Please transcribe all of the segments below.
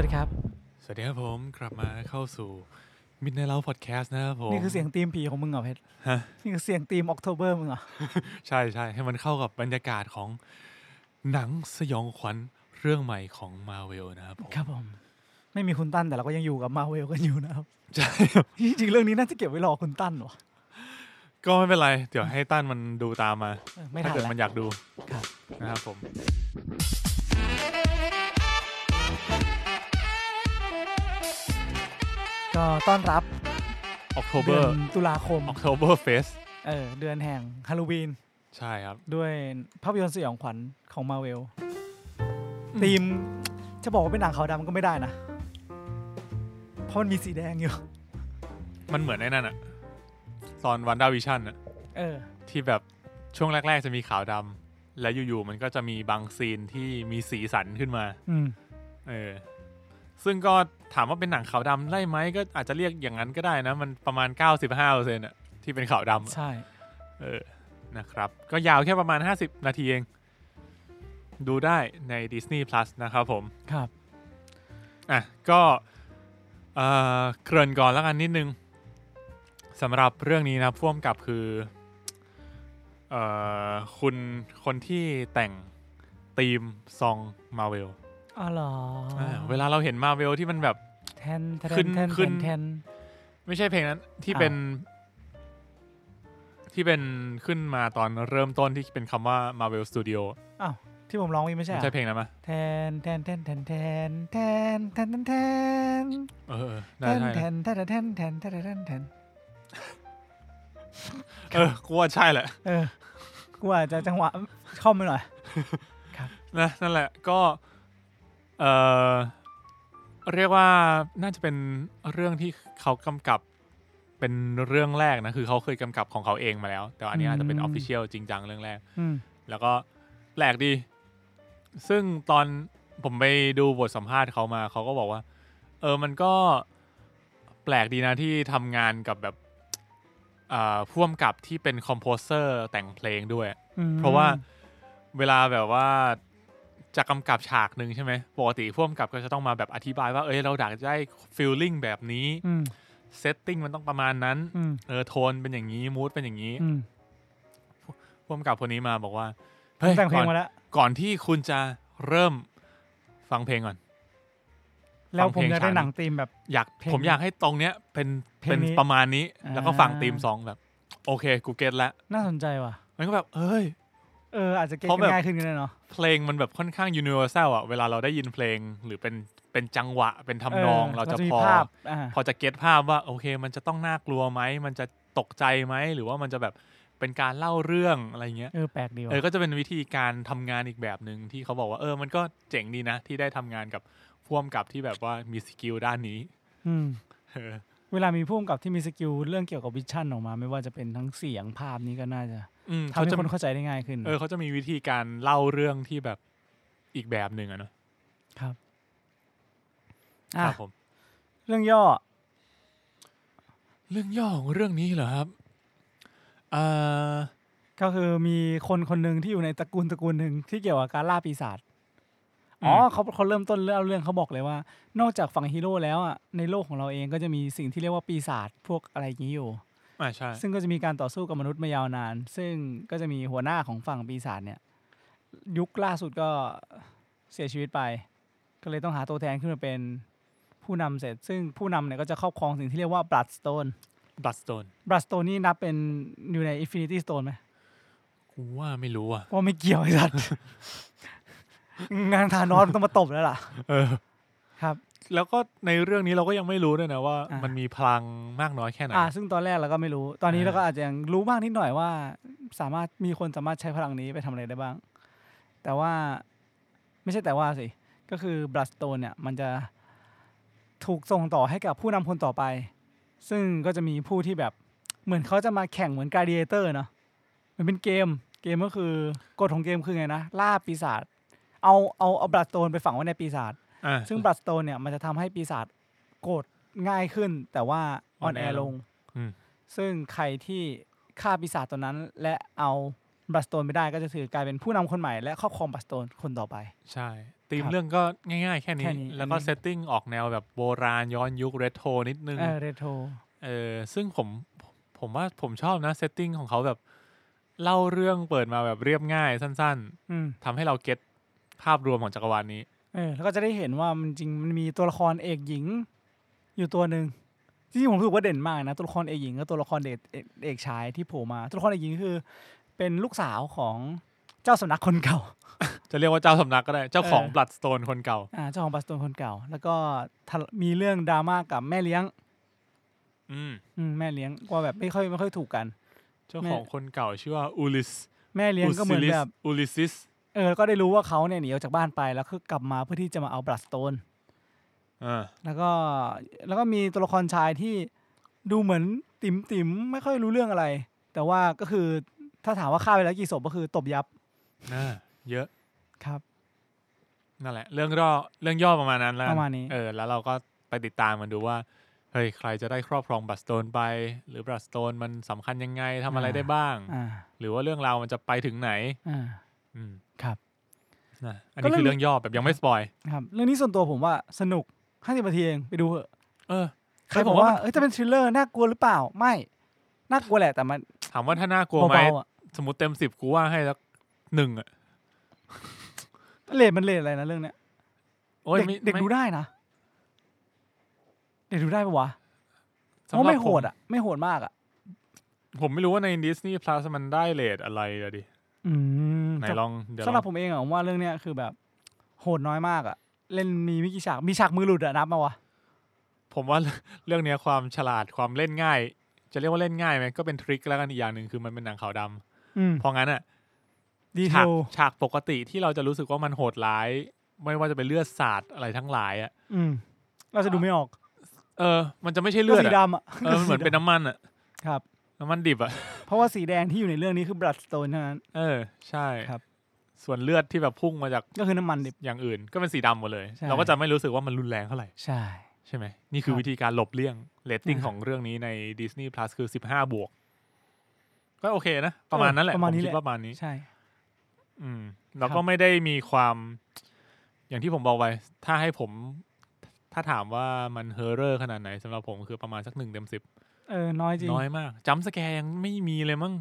วัสดีครับ สวัสดีครับผมกลับมาเข้าสู่ Midnight Love Podcast นะครับผม นี่คือเสียงธีมผีของมึงเหรอเพชรฮะ นี่คือเสียงธีมออกโทเบอร์มึงเหรอ ใช่ใช่ให้มันเข้ากับบรรยากาศของหนังสยองขวัญเรื่องใหม่ของมาเวลนะครับผม ครับผม ไม่มีคุณตั้นแต่เราก็ยังอยู่กับมาเวลกันอยู่นะครับ ใช่ จริงๆเรื่องนี้น่าจะเก็บไว้รอคุณตั้นวะก็ไม่เป็นไร เดี๋ยวให้ตั้นมันดูตามมาเออไม่ถ้าทันเกิดแล้ว มันอยากดูครับ นะครับผม ก็ต้อนรับ October เดือนตุลาคม October Fest เออ เดือนแห่งฮาโลวีน ใช่ครับ ด้วยภาพยนตร์สยองขวัญของมาเวลธีม จะบอกว่าเป็นหนังขาวดำก็ไม่ได้นะ เพราะมันมีสีแดงอยู่ มันเหมือนไอ้นั่นอะตอนวันดาวิชั่นอะเออ ที่แบบช่วงแรก ๆ จะมีขาวดำและอยู่ ๆ มันก็จะมีบางซีนที่มีสีสันขึ้นมา อืม เออ ซึ่งก็ถามว่าเป็นหนังขาวดำได้ไหมก็อาจจะเรียกอย่างนั้นก็ได้นะ มันประมาณ 95เปอร์เซ็นต์อะที่เป็นขาวดำอะใช่ เออนะครับ ก็ยาวแค่ประมาณ 50 นาทีเอง ดูได้ใน Disney Plus นะครับผม ครับ อะ ก็เอ่อเกริ่นก่อนแล้วกันนิดนึงสำหรับเรื่องนี้นะพ่วงกับคือเอ่อคุณคนที่แต่งธีมซองมาเวล อ๋อเหรอเวลาเราเห็นมาเวลที่มันแบบ แทนแทนขึ้นแทนขึ้น แทน ไม่ใช่เพลงนั้นที่อ้าว เป็น ที่เป็นขึ้นมาตอนเริ่มต้นที่เป็นคำว่า Marvel Studio อ้าวที่ผมร้องนี่ไม่ใช่ไม่เหรใช่อเพลงนั้นปะแทนแทนแทนแทนแทนแทนแทนแทนแทนเออเออแทได้นใช่แทนะนแทนแทนแทนแทนแทนแทนเออกูว่าใช่แหละ เออกูอาจจะจังหวะคล่อมไปหน่อย นะนั่นแหละก็ เออเรียกว่าน่าจะเป็นเรื่องที่เขากำกับเป็นเรื่องแรกนะ คือเขาเคยกำกับของเขาเองมาแล้ว แต่ว่าอันนี้อาจจะเป็นออฟฟิเชียลจริงจังเรื่องแรกอืมแล้วก็แปลกดี ซึ่งตอนผมไปดูบทสัมภาษณ์เขามา เขาก็บอกว่า เออมันก็แปลกดีนะที่ทำงานกับแบบอ่าผู้กำกับที่เป็น composer แต่งเพลงด้วยอืมเพราะว่าเวลาแบบว่า จะกำกับฉากหนึ่งใช่ไหมปกติผู้กำกับก็จะต้องมาแบบอธิบายว่าเอ้ยเราอยากจะได้ feeling แบบนี้อืม setting มันต้องประมาณนั้นอืมเออโทนเป็นอย่างนี้ mood เป็นอย่างนี้อืมพ่วมกับคนนี้มาบอกว่าเฮ้ยแต่งเพลก่งอนมาแล้วก่อนที่คุณจะเริ่มฟังเพลงก่อนแล้วผมฟังเพลงจะได้ฉันหนังธีมแบบ อยากเพลงผมอยากให้ตรงเนี้ยเป็นเพลงเป็นนี้ประมาณนี้ แล้วก็ฟังอ่าธีมซองแบบ โอเค กูเก็ตแล้วน่าสนใจว่ะมันก็แบบเอ้ย เอออาจจะเก็ตเพราะแบบง่ายขึ้นก็ได้เนาะเพลงมันแบบค่อนข้าง universal อะเวลาเราได้ยินเพลงหรือเป็นเป็นจังหวะเป็นทำนองเราจะมีพอภาพอ่าพอจะเก็ตภาพว่าโอเค มันจะต้องน่ากลัวไหมมันจะตกใจไหมหรือว่ามันจะแบบเป็นการเล่าเรื่องอะไรเงี้ยเออแปลกดีเอว่ะอก็จะเป็นวิธีการทำงานอีกแบบหนึ่งที่เขาบอกว่าเออมันก็เจ๋งดีนะ ที่ได้ทำงานกับผู้กำกับที่แบบว่ามี skill ด้านนี้ อืมเออเวลามีผู้กำกับที่มี skill เรื่องเกี่ยวกับ vision ออกมา ไม่ว่าจะเป็นทั้งเสียงภาพนี้ก็น่าจะอืม ทำเขาให้จะคนเข้าใจได้ง่ายขึ้น เออเขาจะมีวิธีการเล่าเรื่องที่แบบอีกแบบหนึ่งอะเนอะครับคอะรับผม เรื่องย่อ เรื่องย่อของเรื่องนี้เหรอครับเอ่อก็คือมีคนคนหนึ่งที่อยู่ในตระกูลตระกูลหนึ่งที่เกี่ยวกับการล่าปีศาจอ๋อเขาเขาเริ่มต้นเรื่องเรื่องเขาบอกเลยว่า นอกจากฝั่งฮีโร่แล้วอะในโลกของเราเองก็จะมีสิ่งที่เรียกว่าปีศาจพวกอะไรอย่างนี้อยู่ อ่าใช่ ซึ่งก็จะมีการต่อสู้กับมนุษย์มายาวนาน ซึ่งก็จะมีหัวหน้าของฝั่งปีศาจเนี่ย ยุคล่าสุดก็เสียชีวิตไป ก็เลยต้องหาตัวแทนขึ้นมาเป็นผู้นำเสร็จ ซึ่งผู้นำเนี่ยก็จะครอบครองสิ่งที่เรียกว่า bloodstone บัตสโตน bloodstone นี่นับเป็นอยู่ใน infinity stone ไหมกูว่าไม่รู้อะ ว่าไม่เกี่ยวไอ้สัตว์ งานทานอสมันต้องมาตบแล้วล่ะ เออ ครับ แล้วก็ในเรื่องนี้เราก็ยังไม่รู้ด้วยนะว่า อ่ามั มันมีพลังมากน้อยแค่ไหน อ่า ซึ่งตอนแรกเราก็ไม่รู้ ตอนนี้อ่า เราก็อาจจะยังรู้บ้างนิดหน่อยว่า สามารถมีคนสามารถใช้พลังนี้ไปทำอะไรได้บ้าง แต่ว่าไม่ใช่แต่ว่าสิ ก็คือ Bloodstone เนี่ย มันจะถูกส่งต่อให้กับผู้นำคนต่อไป ซึ่งก็จะมีผู้ที่แบบเหมือนเขาจะมาแข่งเหมือน Gladiator เนาะมันเป็นเกมเกมก็คือกฎของเกมคือไงนะ ล่าปีศาจเอาเอาเอา Bloodstone ไปฝังไว้ในปีศาจ อ่าซึ่ง Bloodstone เนี่ยมันจะทำให้ปีศาจโกรธง่ายขึ้น แต่ว่าอ่อนแออ่อนแอลลงงอืมซึ่งใครที่ฆ่าปีศาจตัวนั้น และเอา Bloodstone มาได้ก็จะถือกลายเป็นผู้นำคนใหม่และครอบครอง Bloodstone คนต่อไป ใช่ธีมครับเรื่องก็ง่ายๆ แค่นี้แค่นี้แล้วก็อันนี้เซตติ้งออกแนวแบบโบราณย้อนยุคเรโทรนิดนึงเออเรโทรเออซึ่งผมผมว่าผมชอบนะ setting ของเขาแบบเล่าเรื่องเปิดมาแบบเรียบง่ายสั้นอืมๆทำให้เรา get ภาพรวมของจักรวาลนี้ เออแล้วก็จะได้เห็นว่ามันจริงมันมีตัวละครเอกหญิง อยู่ตัวหนึ่งจริงๆผมรู้สึกว่าเด่นมากนะตัวละครเอกหญิงกับตัวละครเด็กเอกเอกชายที่โผล่มาตัวละครเอกหญิงคือ เป็นลูกสาวของเจ้าสำนักคนเก่า จะเรียกว่าเจ้าสำนักก็ได้เจ้าของเออ บลัดสโตนคนเก่า อ่าเจ้าของบัสโตนคนเก่า แล้วก็ทะมีเรื่องดราม่ากับแม่เลี้ยงอืมอืมแม่เลี้ยงว่าแบบไม่ค่อยไม่ค่อยถูกกัน เจ้าของคนเก่าชื่อว่าอูลิสแม่เลี้ยงก็เหมือนแบบ อูลิซิส เออก็ได้รู้ว่าเขาเนี่ยหนีออกจากบ้านไปแล้วคือกลับมาเพื่อที่จะมาเอาบลัสโตนอ่าแล้วก็แล้วก็มีตัวละครชายที่ดูเหมือนติ๋มติ๋มๆไม่ค่อยรู้เรื่องอะไร แต่ว่าก็คือถ้าถามว่าฆ่าไปแล้วกี่ศพก็คือตบยับน่าเยอะครับ นั่นแหละ เรื่องย่อเรื่องย่อประมาณนั้นแล้วกันประมาณนี้ เออแล้วเราก็ไปติดตามมันดูว่าเฮ้ยใครจะได้ครอบครองบลัดสโตนไป หรือบลัดสโตนมันสำคัญยังไงทำอะไรได้บ้าง อ่าหรือว่าเรื่องราวมันจะไปถึงไหน อ่า อืมครับนะอันก็นี้เรื่องคือเรื่องย่อแบบยังไม่ spoilครับ เรื่องนี้ส่วนตัวผมว่าสนุกห้าสิบนาทีเองไปดูเถอะเออใครบอกว่าเอ้ยจะเป็น thriller น่ากลัวหรือเปล่าไม่น่ากลัวแหละแต่มันถามว่าถ้าน่ากลัวไหมเบาๆอะสมมติเต็มสิบกูว่าให้สักหนึ่งอะ rate มัน rate อะไรนะเรื่องเนี้ยโอ้ยเด็กไม่เด็กไม่ดูได้นะเด็กดูได้ปะวะเพราะสำหรับไม่โหดผมอะ ไม่โหดมากอะ ผมไม่รู้ว่าใน Disney Plus มันได้เลทอะไรอะดิ อืมไหนลองเดี๋ยวสำหรับลองผมเองอะผมว่าเรื่องเนี้ยคือแบบ โหดน้อยมากอะเล่นมีไม่กี่ฉากมีฉากมือหลุดอะนับมาวะผมว่าเรื่องเนี้ยความฉลาดความเล่นง่าย จะเรียกว่าเล่นง่ายไหมก็เป็นทริคแล้วกันอีกอย่างหนึ่งคือมันเป็นหนังขาวดำอืมเพราะงั้นอะดีเทฉากลฉากปกติที่เราจะรู้สึกว่ามันโหดร้าย ไม่ว่าจะเป็นเลือดสาดอะไรทั้งหลายอะอืม เราจะดูไม่ออก เออ มันจะไม่ใช่เลืก็อดสีอะดำอะเออมันเหมือนเป็นน้ำมันอะครับ น้ำมันดิบอะเพราะว่าสีแดงที่อยู่ในเรื่องนี้คือ bloodstone เท่านั้น เออ ใช่ครับ ส่วนเลือดที่แบบพุ่งมาจากก็คือน้ำมันดิบ อย่างอื่น ก็เป็นสีดำหมดเลย ใช่ เราก็จะไม่รู้สึกว่ามันรุนแรงเท่าไหร่ ใช่ ใช่ไหม นี่คือครับ วิธีการหลบเลี่ยงเรตติ้งอ่าของเรื่องนี้ใน Disney Plus คือ 15 บวก ก็โอเคนะ ประมาณนั้นแหละ ประมาณผมนี้คิแหดละว่าประมาณนี้ ใช่ อืมแล้วคก็รับไม่ได้มีความ อย่างที่ผมบอกไว้ ถ้าให้ผม ถ้าถามว่ามัน horror ขนาดไหนสำหรับผมคือประมาณสักหนึ่งเต็มสิบ เออน้อยจริง น้อยมาก jump scare ยังไม่มีเลยมั้ง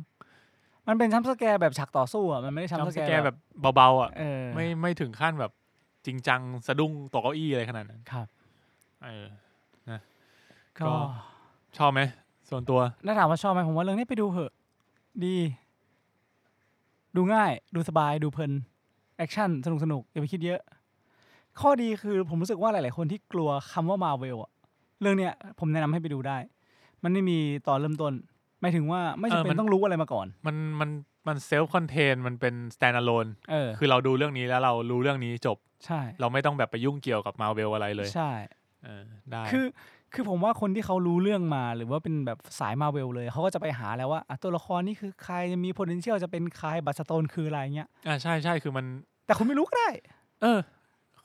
มันเป็น jump scare แบบฉากต่อสู้อะมันไม่ได้ชัมจัมป์สป์สแกแกร์ร์แบแบบบเบาๆอะเออไม่ไม่ถึงขั้นแบบจริงจังสะดุ้งตกเก้าอี้อะไรขนาดนั้นครับ เออ ก็ ก็ชอบไหมส่วนตัวถ้าถามว่าชอบไหมผมว่าเรื่องนี้ไปดูเหอะ ดี ดูง่าย ดูสบายดูเพลินแอคชั่นสนุกสนุกอย่าไปคิดเยอะ ข้อดีคือผมรู้สึกว่าหลาย ๆ คนที่กลัวคำว่ามาเวลอะเรื่องเนี้ยผมแนะนำให้ไปดูได้ มันไม่มีตอนเริ่มต้นหมายถึงว่าไม่จำเป็นต้องรู้อะไรมาก่อน มันมันมัน self-contained มันเป็น stand alone เออ คือเราดูเรื่องนี้แล้วเรารู้เรื่องนี้จบ ใช่ เราไม่ต้องแบบไปยุ่งเกี่ยวกับมาเวลอะไรเลยใช่ เออได้คือ คือผมว่าคนที่เขารู้เรื่องมาหรือว่าเป็นแบบสายมาเวลเลย เขาก็จะไปหาแล้วว่าอะตัวละครนี่คือใครมี potential จะเป็นใครบัตสโตนคืออะไรเงี้ย อ่าใช่ใช่คือมัน แต่คุณไม่รู้ก็ได้ เออ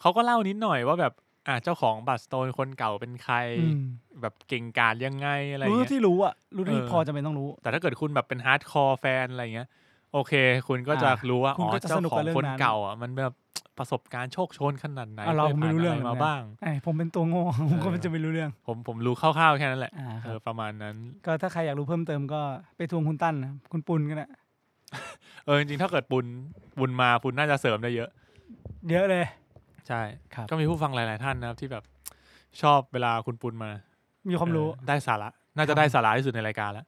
เขาก็เล่านิดหน่อยว่าแบบ อ่าเจ้าของบัตสโตนคนเก่าเป็นใครอืมแบบเก่งกาจยังไงอะไรรู้เงี้ยที่รู้อะรู้ที่เออพอจะเป็นต้องรู้ แต่ถ้าเกิดคุณแบบเป็นฮาร์ดคอร์แฟนอะไรเงี้ย โอเค คุณก็จะอ่ารู้ว่าคุณอ๋อก็จะเจ้าสนุกขอกับงเรื่องคนนั้นเก่าอะมันแบบประสบการณ์โชคโชนขนาดไหนอะเราคยไม่รู้เรื่องผ่านอะเหมือนกันมาบ้างไอ้ผมเป็นตัวโง่ผมก็จะไม่รู้เรื่อง ผมผมรู้คร่าวๆแค่นั้นแหละอ่าคเอรับอประมาณนั้น ก็ถ้าใครอยากรู้เพิ่มเติมก็ไปทวงคุณตั้นนะคุณปุณก็ได้เออจริงๆถ้าเกิดปุนปุนมาปุนน่าจะเสริมได้เยอะ เยอะเลย ใช่ครับก็มีผู้ฟังหลาย ๆ ท่านนะครับที่แบบชอบเวลาคุณปุนมา มีความรู้ เออได้สาระ น่าครัจะบได้สาระที่สุดในรายการแล้ว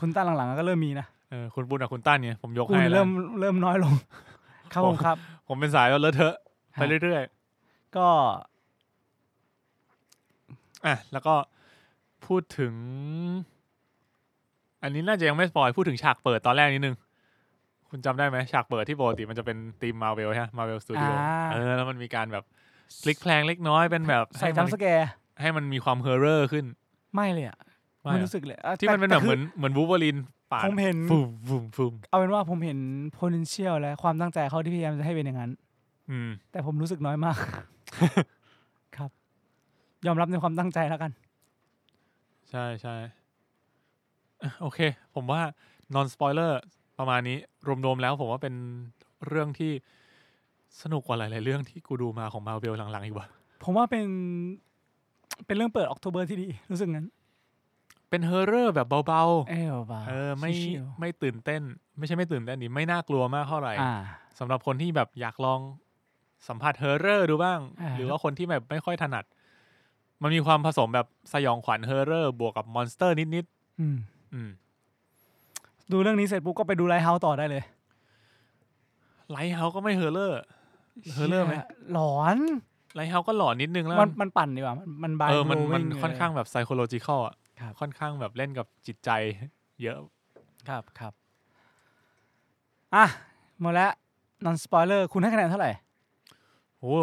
คุณตั้นหลังๆก็เริ่มมีนะเออคุณปุนกับคุณตั้นเนี่ยผมยกกูให้เนี่ยแล้ว เริ่มเริ่มน้อยลง ครับผมครับ ผมเป็นสายเลอะเทอะไปฮะเรื่อย ก็ๆ อะ แล้วก็พูดถึง อันนี้น่าจะยังไม่ spoil พูดถึงฉากเปิดตอนแรกนิดนึง คุณจำได้ไหมฉากเปิดที่ปกติมันจะเป็นธีมมาเวลใช่ไหม Marvel Studio อ่าเออแล้วมันมีการแบบพลิกแพลงเล็กน้อยเป็นแบบใส่ให้ jump scare ให้มันมีความ horror ขึ้น ไม่เลยอะไม่ไม่อะรู้สึกเลยอะที่มันเป็นแบบต่เหคืมือนเหมือนวูเวอรีน ปาดผมเห็นฟูมฟูมฟูมเอาเป็นว่าผมเห็น potential และความตั้งใจเขาที่พยายามจะให้เป็นอย่างนั้น อืม แต่ผมรู้สึกน้อยมาก ครับ ยอมรับในความตั้งใจแล้วกัน ใช่ใช่อะโอเค ผมว่า non spoiler ประมาณนี้รวมๆแล้วผมว่าเป็นเรื่องที่สนุกกว่าหลายๆเรื่องที่กูดูมาของมาเวลหลังๆอีกว่ะผมว่าเป็นเป็นเรื่องเปิด October ที่ดีรู้สึกงั้น เป็น horror แบบเบาเอ้ยเบาๆเออไม่ชิวไม่ตื่นเต้น ไม่ใช่ไม่ตื่นเต้นดิไม่น่ากลัวมากเท่าไหร่ๆอ่า สำหรับคนที่แบบอยากลองสัมผัส horror ดูบ้าง อ่า หรือว่าคนที่แบบไม่ค่อยถนัด มันมีความผสมแบบสยองขวัญ horror บวกกับ monster นิดอืม ๆอืม ดูเรื่องนี้เสร็จปุ๊บก็ไปดู Lighthouse ต่อได้เลย Lighthouse ก็ไม่ horror horror ไหมเชี่ยหลอน Lighthouse ก็หลอนนิดนึงแล้ว มันมันปั่นดีกว่า มัน mind เออมัน mind blowing ค่อนข้างแบบ psychological อะครับค่อนข้างแบบเล่นกับจิตใจ เยอะครับครับอะหมดแล้ว non spoiler คุณให้คะแนนเท่าไหร่โอ้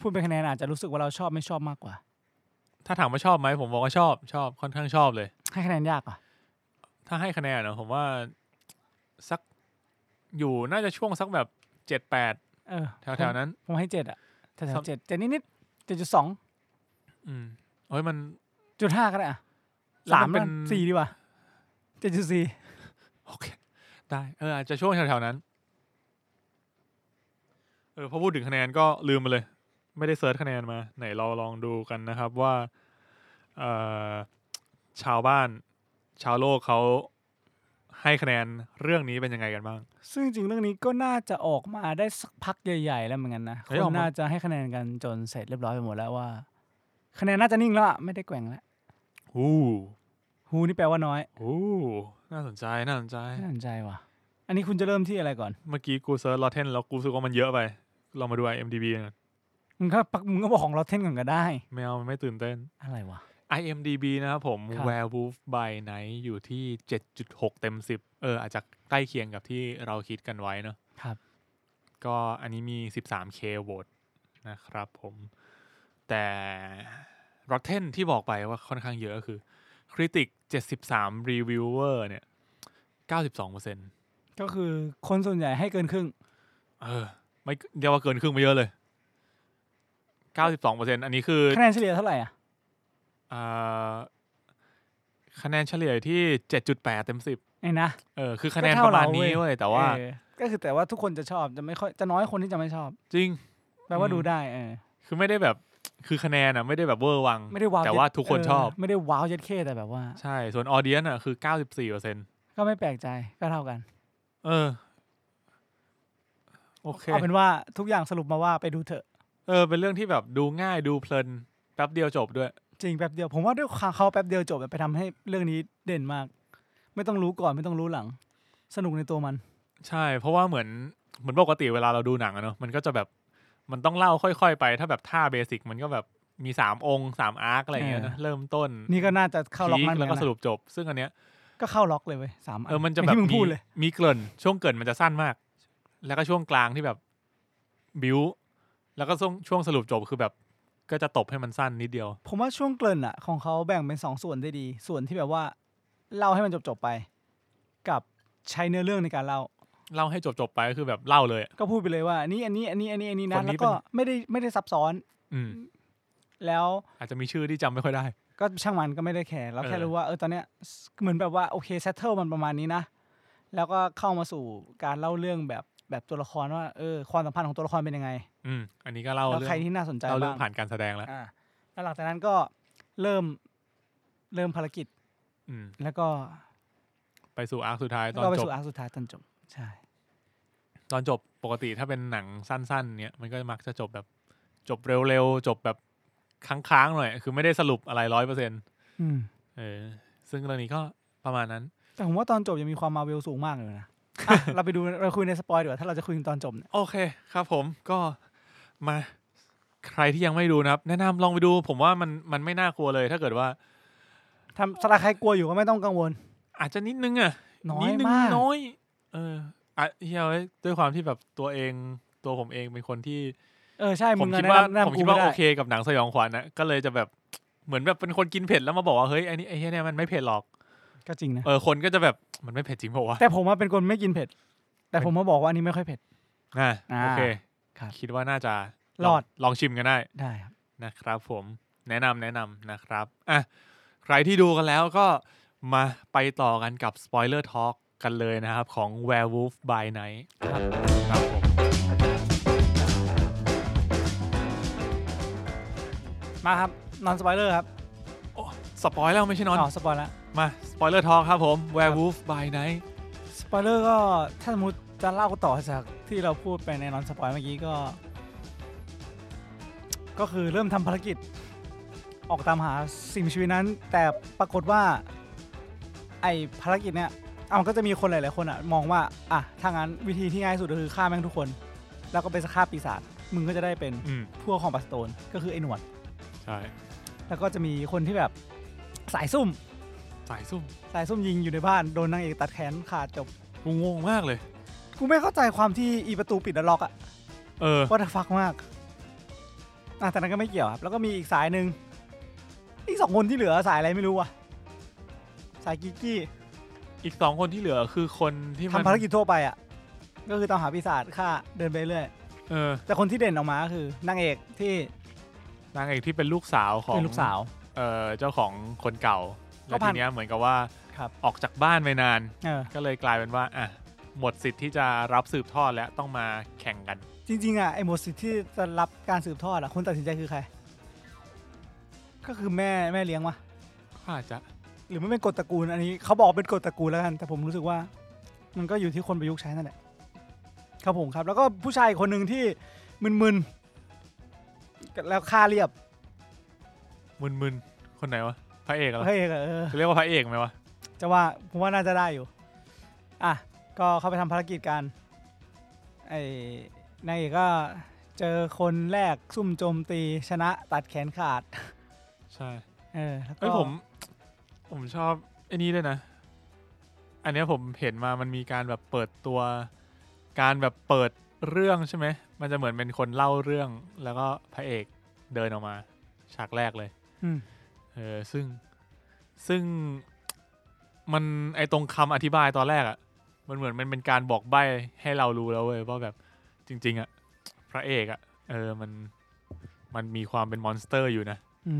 พูดเป็นคะแนนอาจจะรู้สึกว่าเราชอบไม่ชอบมากกว่า ถ้าถามว่าชอบไหมผมบอกว่าชอบชอบค่อนข้างชอบเลย ให้คะแนนยากกว่า ถ้าให้คะแนนนะผมว่าสักอยู่น่าจะช่วงสักแบบเจ็ดแปดเออแถวๆนั้น ผมให้เจ็ดอะแถครัวบๆเจ็ดเจ็ดนิดๆเจ็ดจุดสองอืมโอ้ยมันจุดห้าก็ได้อะแล้วสามมันเป็นสี่ดีกว่าเจ็ดจุดสี่โอเค ได้เอออาจจะช่วงแถวๆนั้น เออพอพูดถึงคะแนนก็ลืมไปเลย ไม่ได้เซิร์ชคะแนนมา ไหนเราลองดูกันนะครับว่า เอ่อชาวบ้าน ชาวโลกเขาให้คะแนนเรื่องนี้เป็นยังไงกันบ้าง ซึ่งจริงๆเรื่องนี้ก็น่าจะออกมาได้สักพักใหญ่ ๆ แล้วเหมือนกันนะเฮ้ยคออกนมา น่าจะให้คะแนนกันจนเสร็จเรียบร้อยไปหมดแล้วว่า คะแนนน่าจะนิ่งแล้วอะไม่ได้แกว่งแล้วอู้ฮูนี่แปลว่าน้อยอู้น่าสนใจน่าสนใจ น่าสนใจว่ะ อันนี้คุณจะเริ่มที่อะไรก่อนเมื่อกี้กูเซิร์ชลอเทนแล้วกูรู้สึกว่ามันเยอะไปลองมาดู IMDb กันมึงก็ปักมึงก็บอกของเราเท่นก่อนก็ได้ ไม่เอามันไม่ตื่นเต้น อะไรวะ IMDb นะครับผม ครับ Werewolf by Night อยู่ที่ 7.6 เต็ม 10 เออ อาจจะใกล้เคียงกับที่เราคิดกันไว้เนอะครับ ก็อันนี้มี 13k โหวตนะครับผม แต่ Rotten ที่บอกไปว่าค่อนข้างเยอะก็คือ Critic 73 Reviewer เนี่ย 92%ก็คือคนส่วนใหญ่ให้เกินครึ่ง เออ ไม่เรียกว่าเกินครึ่งไปเยอะเลย 92%อันนี้คือ คะแนนเฉลี่ยเท่าไหร่อะอ่า คะแนนเฉลี่ยที่ 7.8 เต็ม 10ไอ้นะเออคือคะแนนก็ปเท่าระมาณเราเว้นี้ยเว้ยแต่ว่า เออก็คือแต่ว่าทุกคนจะชอบจะไม่ค่อยจะน้อยคนที่จะไม่ชอบ จริง แปลว่าอืม ดูได้เออคือไม่ได้แบบคือคะแนนอะไม่ได้แบบเวอร์วัง ไม่ได้ว้าวแต่ว่าทุกคนเชอบ ไม่ได้ว้าวยัดเข้แต่แบบว่า ใช่ ส่วนออเดียนอะคือ 94%ก็ไม่แปลกใจก็เท่ากัน เออ โอเค เอาเป็นว่าทุกอย่างสรุปมาว่าไปดูเถอะ เออ เป็นเรื่องที่แบบดูง่ายดูเพลิน แป๊บเดียวจบด้วย จริงแป๊บเดียว ผมว่าด้วยความเขาแป๊บเดียวจบไปทำให้เรื่องนี้เด่นมาก ไม่ต้องรู้ก่อนไม่ต้องรู้หลัง สนุกในตัวมัน ใช่ เพราะว่าเหมือนเหมือนปกติเวลาเราดูหนังอะเนาะมันก็จะแบบมันต้องเล่าค่อย ๆ ไป ถ้าแบบท่าเบสิกมันก็แบบมีสามองค์สามอาร์คอะไรอย่างเงี้ยนะเออเริ่มต้น นี่ก็น่าจะเข้าล็อกพีคนั่นแล้วก็นะสรุปจบ ซึ่งอันเนี้ยก็เข้าล็อกเลยเว้ยสามเออมันจะย่างแบบที่มึงมีพูดเลยมีเกริ่นช่วงเกริ่นมันจะสั้นมาก แล้วก็ช่วงกลางที่แบบบิวแล้วก็ช่วงช่วงสรุปจบคือแบบ ก็จะตบให้มันสั้นนิดเดียว ผมว่าช่วงเกริ่นอะของเขาแบ่งเป็นสองส่วนได้ดี ส่วนที่แบบว่าเล่าให้มันจบๆไป กับใช้เนื้อเรื่องในการเล่า เล่าให้จบจบๆไปก็คือแบบเล่าเลยอะ ก็พูดไปเลยว่าอันนี้อันนี้อันนี้อันนี้อันนี้คนะนนี้แล้วก็เป็น ไม่ได้ไม่ได้ซับซ้อนอืม แล้วอาจจะมีชื่อที่จำไม่ค่อยได้ ก็ช่างมันก็ไม่ได้แคร์เราแค่เออ รู้ว่าเออตอนเนี้ยเหมือนแบบว่าโอเค settle มันประมาณนี้นะ แล้วก็เข้ามาสู่การเล่าเรื่องแบบแบบตัวละครว่าเออความสัมพันธ์ของตัวละครเป็นยังไง อืมอันนี้ก็เล่าแล้วเรื่อใครงที่น่าสนใจเล่าเรื่บ้าองงผ่านการแสดงแล้ว อ่าแล้วหลังจากนั้นก็เริ่มเริ่มภารกิจอืม แล้วก็ไปสู่อาร์คสุดท้ายตอนก็ไปจบ สู่อาร์คสุดท้ายตอนจบใช่ ตอนจบปกติถ้าเป็นหนังสั้นๆ เนี้ยมันก็มักจะจบแบบจบเร็วๆ จบแบบค้างๆหน่อย คือไม่ได้สรุปอะไรร้อยเปอร์เซ็นต์อืม เออ ซึ่งเรื่องนี้ก็ประมาณนั้น แต่ผมว่าตอนจบยังมีความมาเวลสูงมากเลยนะอะ เราไปดูเราคุยในสปอยดีกว่าถ้าเราจะคุยถึงตอนจบเนี่ยโอเคครับผมก็ มา ใครที่ยังไม่ดูนะครับ แนะนำลองไปดู ผมว่ามันมันไม่น่ากลัวเลย ถ้าเกิดว่า ทำสำหรับใครกลัวอยู่ก็ไม่ต้องกังวล อาจจะนิดนึงอะ น้อนิยดนึงมาก น้อย เอออะเฮียเว้ยด้วยความที่แบบตัวเองตัวผมเองเป็นคนที่ เออใช่ผมึมงอะคิดแนะว่านำแนะผมนำกูคิดไม่ว่าได้ โอเคกับหนังสยองขวัญนะก็เลยจะแบบเหมือนแบบเป็นคนกินเผ็ดแล้วมาบอกว่าเฮ้ยไอ้นี่ไอ้เฮียเนี่ยมันไม่เผ็ดหรอกก็จริงนะ เออคนก็จะแบบมันไม่เผ็ดจริงเปล่าวะแต่ผมว่าเป็นคนไม่กินเผ็ด แต่ผมมาบอกว่าอันนี้ไม่ค่อยเผ็ด อ่าอ่า โอเค ครับ คิดว่าน่าจะรอดลองชิมกันได้ได้ครับนะครับ ผมแนะนำแนะนำนะครับอะใครที่ดูกันแล้วก็มาไปต่อกันกับ Spoiler Talk กันเลยนะครับ ของ Werewolf by Night ครับครับผมมาครับ non spoiler ครับ spoil แล้วไม่ใช่ non อ๋อ spoil แล้วมา spoiler talk ครับผม Werewolf by Night spoiler ก็ถ้าสมมติจะเล่าต่อจาก ที่เราพูดไปใน non spoil เมื่อกี้ก็ ก็คือเริ่มทำภารกิจ ออกตามหาสิ่งมีชีวิตนั้น แต่ปรากฏว่า ไอ้ภารกิจเนี้ยเอามันก็จะมีคนหลาย ๆ คนอะมองว่าอะถ้างั้นวิธีที่ง่ายสุดก็คือฆ่าแม่งทุกคน แล้วก็ไปฆ่าปีศาจมึงก็จะได้เป็นอืมพวกของบัสโตนก็คือไอหนวด ใช่แล้วก็จะมีคนที่แบบสายซุ่ม สายซุ่มสายซุ่มยิงอยู่ในบ้านโดนนางเอกตัดแขนขาดจบ กูงงมากเลย กูไม่เข้าใจความที่อีประตูปิดแล้วล็อกอะเออ ว่าฟักมากอะแต่นั้นก็ไม่เกี่ยวครับ แล้วก็มีอีกสายหนึ่งอีกสองคนที่เหลือสายอะไรไม่รู้ว่ะสายกิกกี้อีกสองคนที่เหลือคือคนที่มันทำภารกิจทั่วไปอะก็คือตามหาปีศาจฆ่าเดินไปเรื่อยเออแต่คนที่เด่นออกมาก็คือนางเอกที่นางเอกที่เป็นลูกสาวของเป็นลูกสาว เอ่อเจ้าของคนเก่าก็แล้วผ่าทีนเนี้ยเหมือนกับว่าครับ ออกจากบ้านไปนาน เออก็เลยกลายเป็นว่าอะ หมดสิทธิ์ที่จะรับสืบทอดแล้วต้องมาแข่งกัน จริง ๆอะไอ้หมดสิทธิ์ที่จะรับการสืบทอดอะคนตัดสินใจคือใคร ก็คือแม่แม่เลี้ยงวะก็อาจจะหรือไม่เป็นกฎตระกูลอันนี้เขาบอกเป็นกฎตระกูลแล้วกัน แต่ผมรู้สึกว่า มันก็อยู่ที่คนประยุกต์ใช้นั่นแหละครับผมครับ แล้วก็ผู้ชายอีกคนหนึ่งที่มึนๆแล้วค่าเรียบมึนๆคนไหนวะพระเอกเหรอเฮ้ยเออจะเรียกว่าพระเอกไหมวะจะว่าผมว่าน่าจะได้อยู่ อะ ก็เข้าไปทำภารกิจกันไอ้นายเอกก็เจอคนแรกซุ่มโจมตีชนะตัดแขนขาด ใช่เออแล้วก็เอ้ยผม ผมชอบไอ้นี้ด้วยนะ อันเนี้ยผมเห็นมามันมีการแบบเปิดตัว การแบบเปิดเรื่องใช่ไหม มันจะเหมือนเป็นคนเล่าเรื่อง แล้วก็พระเอกเดินออกมา ฉากแรกเลย อืมเออซึ่งซึ่งมันไอตรงคำอธิบายตอนแรกอะ่ะ มันเหมือนมันเป็นการบอกใบ้ให้เรารู้แล้วเว้ยว่าแบบจริง ๆอะ่ะพระเอกอะ่ะเออมันมันมีความเป็น monster อยู่นะอื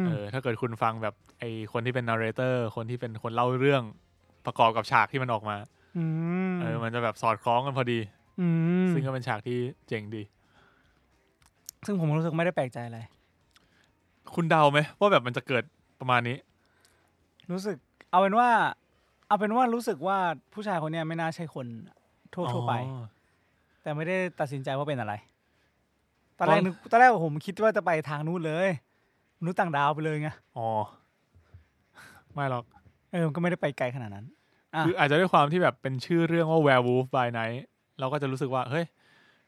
มเออถ้าเกิดคุณฟังแบบไอ้คนที่เป็น narrator คนที่เป็นคนเล่าเรื่องประกอบกับฉากที่มันออกมาอืมเออมันจะแบบสอดคล้องกันพอดีอืมซึ่งก็เป็นฉากที่เจ๋งดี ซึ่งผมรู้สึกไม่ได้แปลกใจอะไร คุณเดาไหมว่าแบบมันจะเกิดประมาณนี้ รู้สึก เอาเป็นว่า เอาเป็นว่ารู้สึกว่าผู้ชายคนเนี้ยไม่น่าใช่คนทั่วทั่วไปอ๋อแต่ไม่ได้ตัดสินใจว่าเป็นอะไร ตอนแรกตอนนึกตอนแรกผมคิดว่าจะไปทางนู้นเลยมนุษย์ต่างดาวไปเลยไงอ๋อไม่หรอกเออมันก็ไม่ได้ไปไกลขนาดนั้นอะคืออาจจะด้วยความที่แบบเป็นชื่อเรื่องว่า werewolf by night เราก็จะรู้สึกว่า เฮ้ย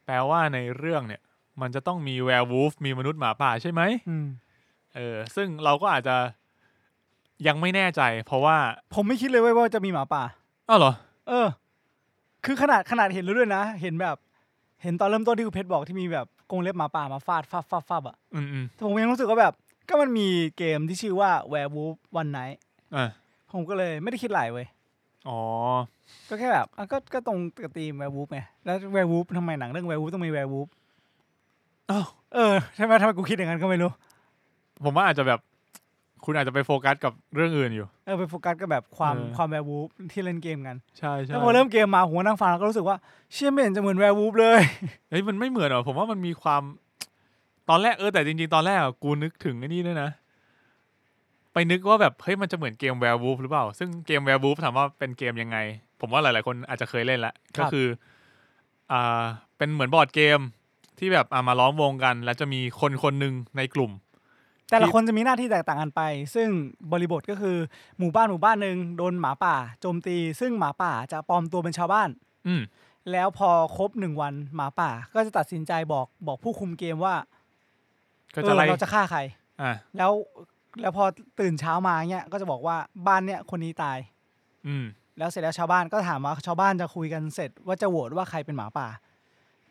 แปลว่าในเรื่องเนี่ย มันจะต้องมี werewolf มีมนุษย์หมาป่าใช่ไหมอืมเออ ซึ่งเราก็อาจจะ ยังไม่แน่ใจ เพราะว่าผมไม่คิดเลยเว้ยว่าจะมีหมาป่าอ้าวเหรอ เออ คือขนาดขนาดเห็นแล้วด้วยนะ เห็นแบบ เห็นตอนเริ่มต้นที่คุณเพชรบอกที่มีแบบกรงเล็บหมาป่ามาฟาดฟาดฟาดฟาดอะอืมอืมแต่ผมยังรู้สึกว่าแบบ ก็มันมีเกมที่ชื่อว่า Werewolf One Night อะผมก็เลยไม่ได้คิดหลายเว้ยอ๋อ ก็แค่แบบอะก็ก็ตรงกับธีม Werewolf ไงแล้ว Werewolf ทำไมหนังเรื่อง Werewolf ต้องมี Werewolf อ้าว เออใช่ไหมทำไมกูคิดอย่างนั้นก็ไม่รู้ ผมว่าอาจจะแบบ คุณอาจจะไปโฟกัสกับเรื่องอื่นอยู่ เออไปโฟกัสกับแบบความเออ ความ Werewolf ที่เล่นเกมกันใช่ใช่แล้วพอเริ่มเกมมาหัวนั่งฟังแล้วก็รู้สึกว่าเชี่ยไม่เห็นจะเหมือน Werewolf เลย เฮ้ยมันไม่เหมือนหรอผมว่ามันมีความ ตอนแรกเออแต่จริงๆ ตอนแรกอะกูนึกถึงไอ้นี่ด้วยนะ ไปนึกว่าแบบเฮ้ยมันจะเหมือนเกม werewolf หรือเปล่า ซึ่งเกม werewolf ถามว่าเป็นเกมยังไง ผมว่าหลายๆ คนอาจจะเคยเล่นละครัก็บ คืออ่าเป็นเหมือนบอร์ดเกมที่แบบอ่ามาล้อมวงกัน แล้วจะมีคนคนหนึ่งในกลุ่ม แต่ละที่คนจะมีหน้าที่แตกต่างกันไป ซึ่งบริบทก็คือหมู่บ้านหมู่บ้านหนึ่งโดนหมาป่าโจมตี ซึ่งหมาป่าจะปลอมตัวเป็นชาวบ้าน อืมแล้วพอครบหนึ่งวันหมาป่าก็จะตัดสินใจบอกบอกผู้คุมเกมว่าก็เอจะอไล่เราจะฆ่าใครอ่าแล้วแล้วพอตื่นเช้ามาเนี่ยก็จะบอกว่าบ้านเนี่ยคนนี้ตาย อืม แล้วเสร็จแล้วชาวบ้านก็ถามว่าชาวบ้านจะคุยกันเสร็จว่าจะโหวตว่าใครเป็นหมาป่า